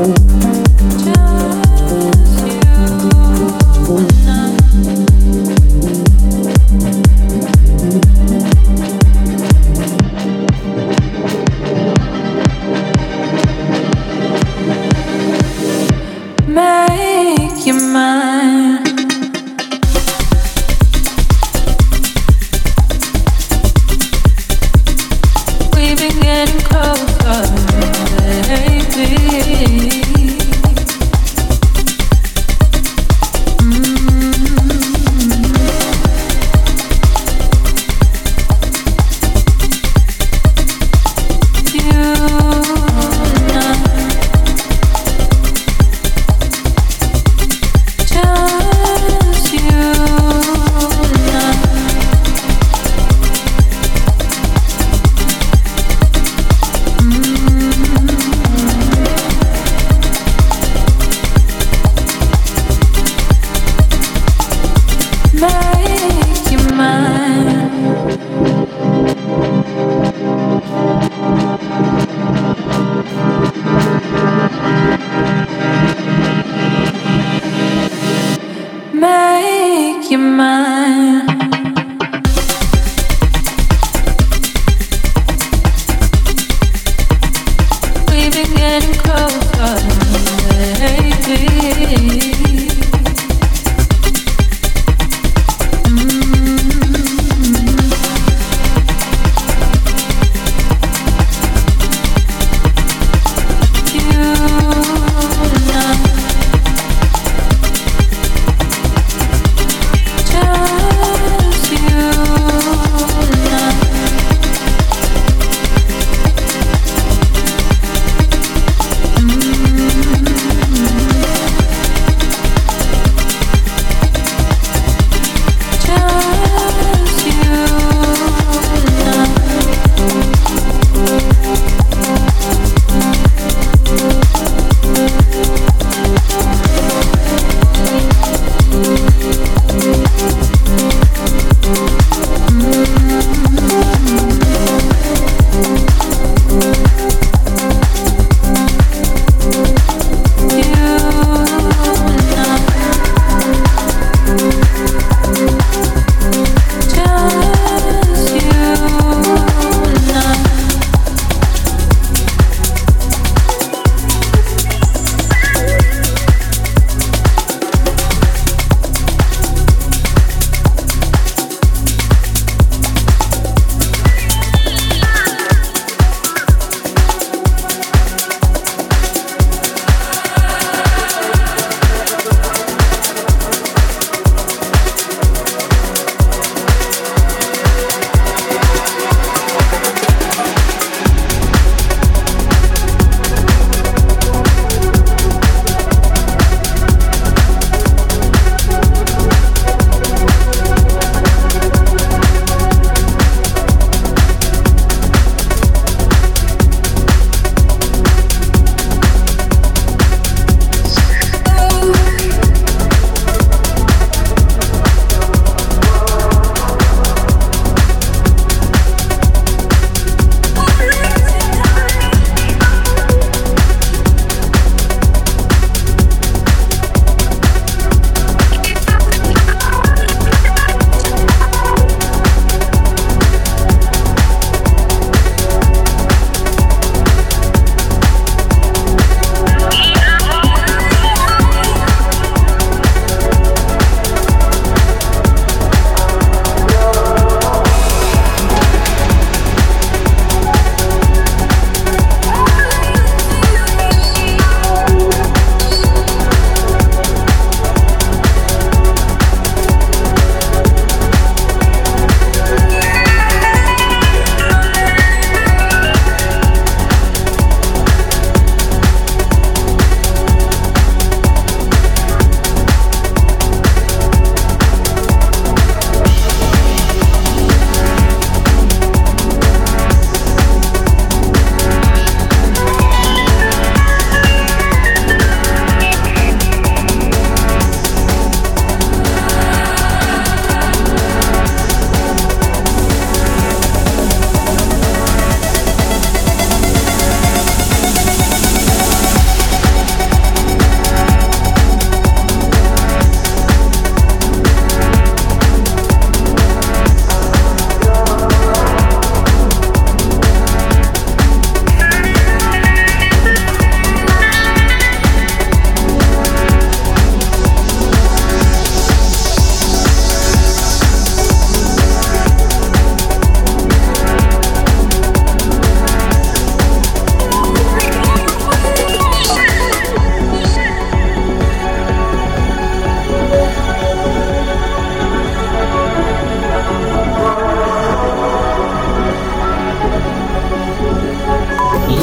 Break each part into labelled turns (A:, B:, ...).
A: Make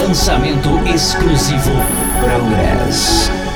A: lançamento exclusivo Progress.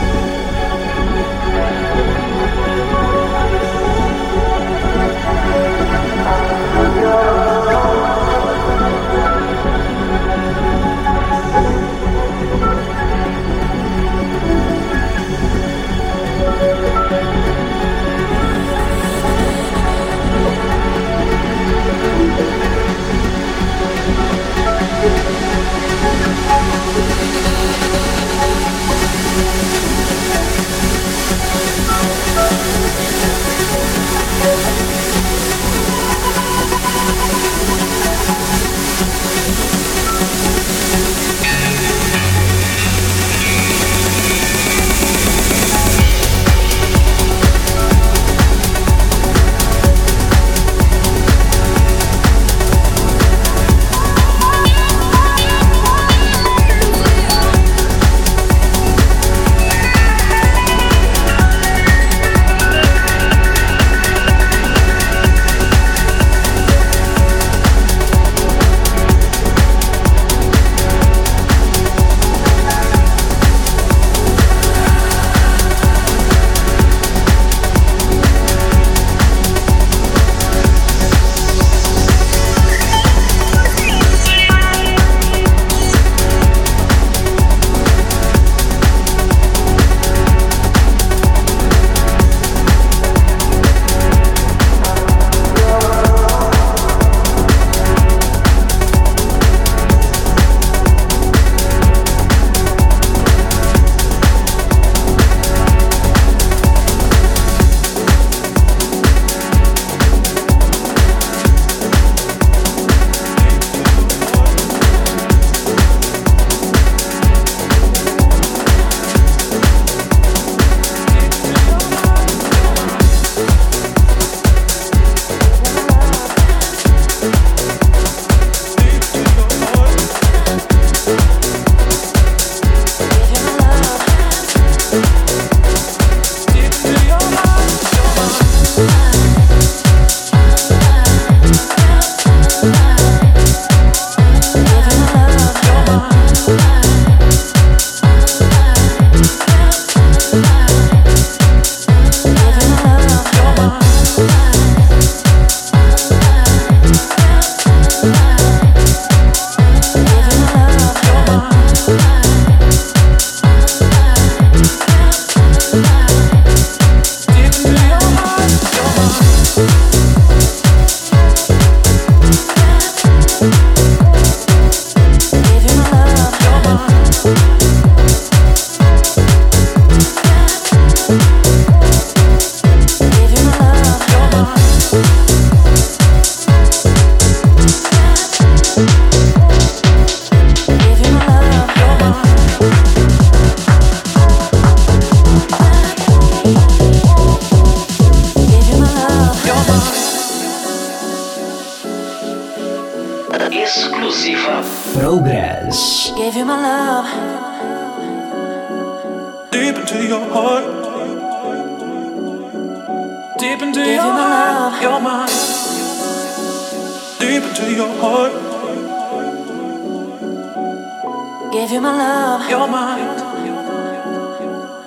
A: Give you my love. Your mind.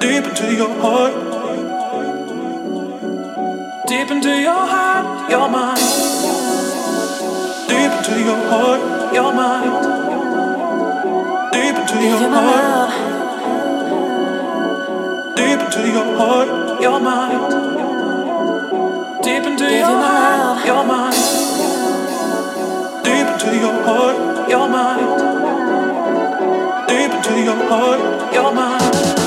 A: Deep into your heart. Deep into your heart. Your mind. Deep into your heart. Your mind. Deep into Give
B: your you heart. Love. Deep into your heart. Your mind. Deep into Give your you
A: heart. Love. Your
C: mind. Deep into your
D: heart. Your mind heart, you're mine.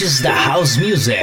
D: Vertentes da House Music.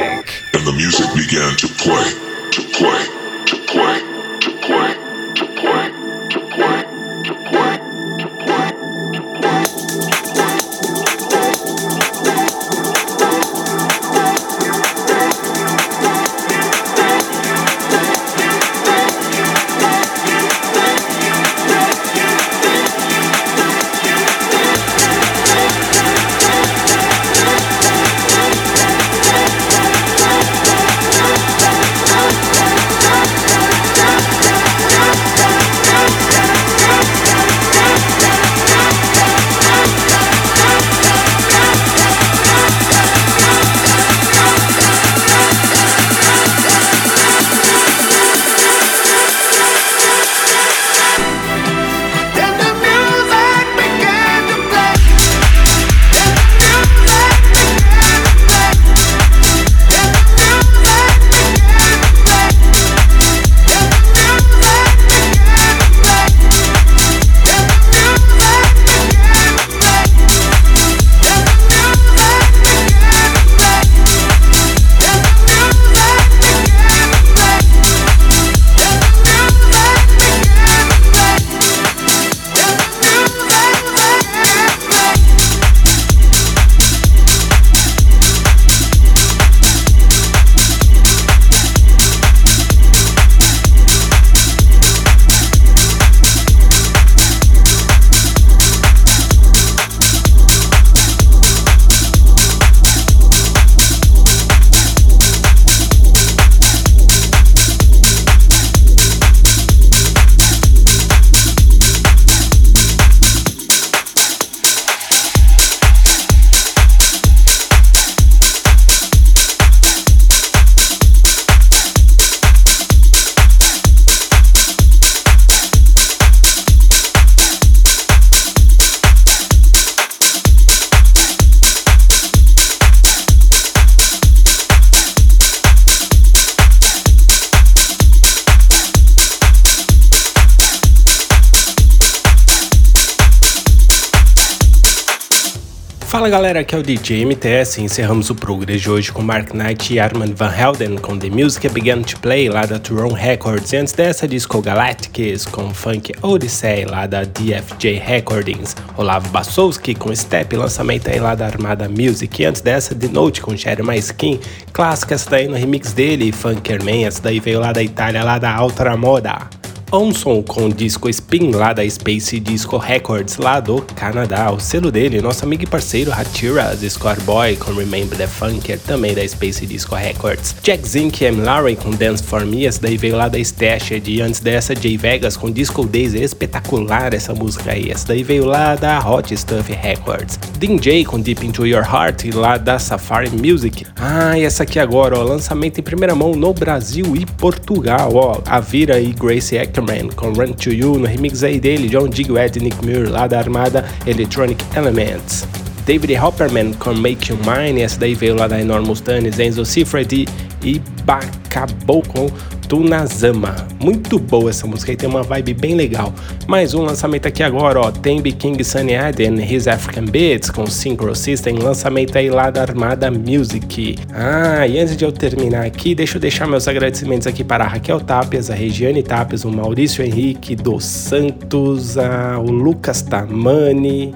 E: Fala galera, aqui é o DJ MTS encerramos o Progress de hoje com Mark Knight e Armand Van Helden com The Music Began to Play lá da Turon Records e antes dessa Disco Galacticus com Funk Odyssey lá da DFJ Recordings, Olavo Bassowski com Step, lançamento aí lá da Armada Music e antes dessa The Note com Jeremy Skin, clássica essa daí no remix dele, Funkerman, essa daí veio lá da Itália, lá da Ultra Moda. Onson com o disco Spin lá da Space Disco Records lá do Canadá. O selo dele, nosso amigo e parceiro Hatiras Scoreboy com Remember the Funker também da Space Disco Records. Jack Zink e M. Larry com Dance For Me, essa daí veio lá da Stashed e antes dessa Jay Vegas com Disco Days, espetacular essa música aí. Essa daí veio lá da Hot Stuff Records. Dean J com Deep Into Your Heart lá da Safari Music. Ah, e essa aqui agora, ó, lançamento em primeira mão no Brasil e Portugal, ó. A Vira e Grace Ackerman com Run To You no remix aí dele, John Digwell e Nick Muir lá da armada Electronic Elements. David Hopperman com Make You Mine, essa daí veio lá da Enormous Tunes, Enzo Cifred e Bacabou com Tunazama. Muito boa essa música aí, tem uma vibe bem legal. Mais um lançamento aqui agora, ó, Tembi King Sunny Aden, His African Beats com Synchro System, lançamento aí lá da Armada Music. Ah, e antes de eu terminar aqui, deixa eu deixar meus agradecimentos aqui para a Raquel Tapias, a Regiane Tapias, o Maurício Henrique dos Santos, a, o Lucas Tamani,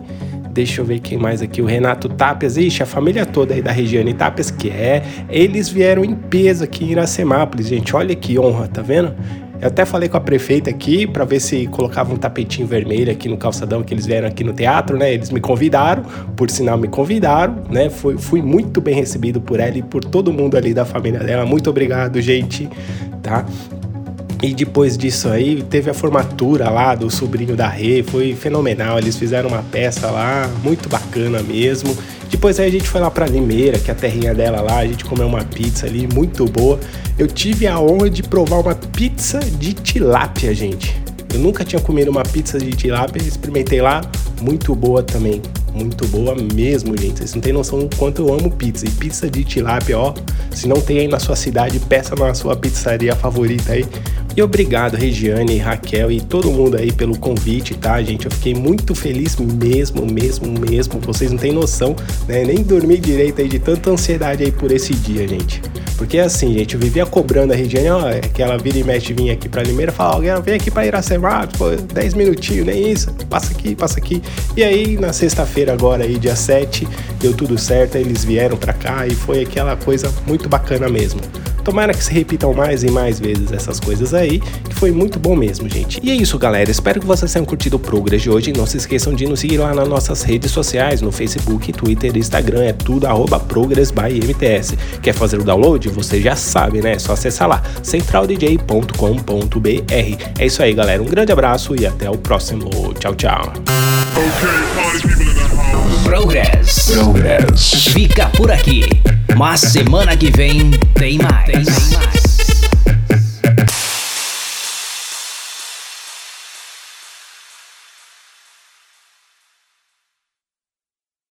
E: Deixa eu ver quem mais aqui. O Renato Tapias. Ixi, a família toda aí da Regiane Tapias, que é. Eles vieram em peso aqui em Iracemápolis, gente. Olha que honra, tá vendo? Eu até falei com a prefeita aqui para ver se colocava um tapetinho vermelho aqui no calçadão que eles vieram aqui no teatro, né? Eles me convidaram, por sinal me convidaram, né? Fui, fui muito bem recebido por ela e por todo mundo ali da família dela. Muito obrigado, gente, tá? E depois disso aí, teve a formatura lá do sobrinho da Rê, foi fenomenal. Eles fizeram uma peça lá, muito bacana mesmo. Depois aí a gente foi lá pra Limeira, que é a terrinha dela lá, a gente comeu uma pizza ali, muito boa. Eu tive a honra de provar uma pizza de tilápia, gente. Eu nunca tinha comido uma pizza de tilápia, experimentei lá, muito boa também. Muito boa mesmo, gente. Vocês não têm noção do quanto eu amo pizza. E pizza de tilápia, ó. Se não tem aí na sua cidade, peça na sua pizzaria favorita aí. E obrigado, Regiane, Raquel e todo mundo aí pelo convite, tá, gente? Eu fiquei muito feliz mesmo, mesmo, mesmo. Vocês não têm noção, né? Nem dormi direito aí de tanta ansiedade aí por esse dia, gente. Porque assim, gente, eu vivia cobrando a Regiane, ó, que ela vira e mexe vinha aqui pra Limeira, fala, alguém vem aqui pra Iracema, pô, 10 minutinhos, nem isso, passa aqui, passa aqui. E aí, na sexta-feira agora aí, dia 7, deu tudo certo, eles vieram pra cá e foi aquela coisa muito bacana mesmo. Tomara que se repitam mais e mais vezes essas coisas aí, que foi muito bom mesmo, gente. E é isso, galera. Espero que vocês tenham curtido o Progress de hoje. Não se esqueçam de nos seguir lá nas nossas redes sociais, no Facebook, Twitter e Instagram. É tudo arroba Progress by MTS. Quer fazer o download? Você já sabe, né? É só acessar lá, centraldj.com.br. É isso aí, galera. Um grande abraço e até o próximo. Tchau, tchau.
D: Progress.
F: Progress.
D: Fica por aqui. Mas semana que vem tem mais. Tem mais.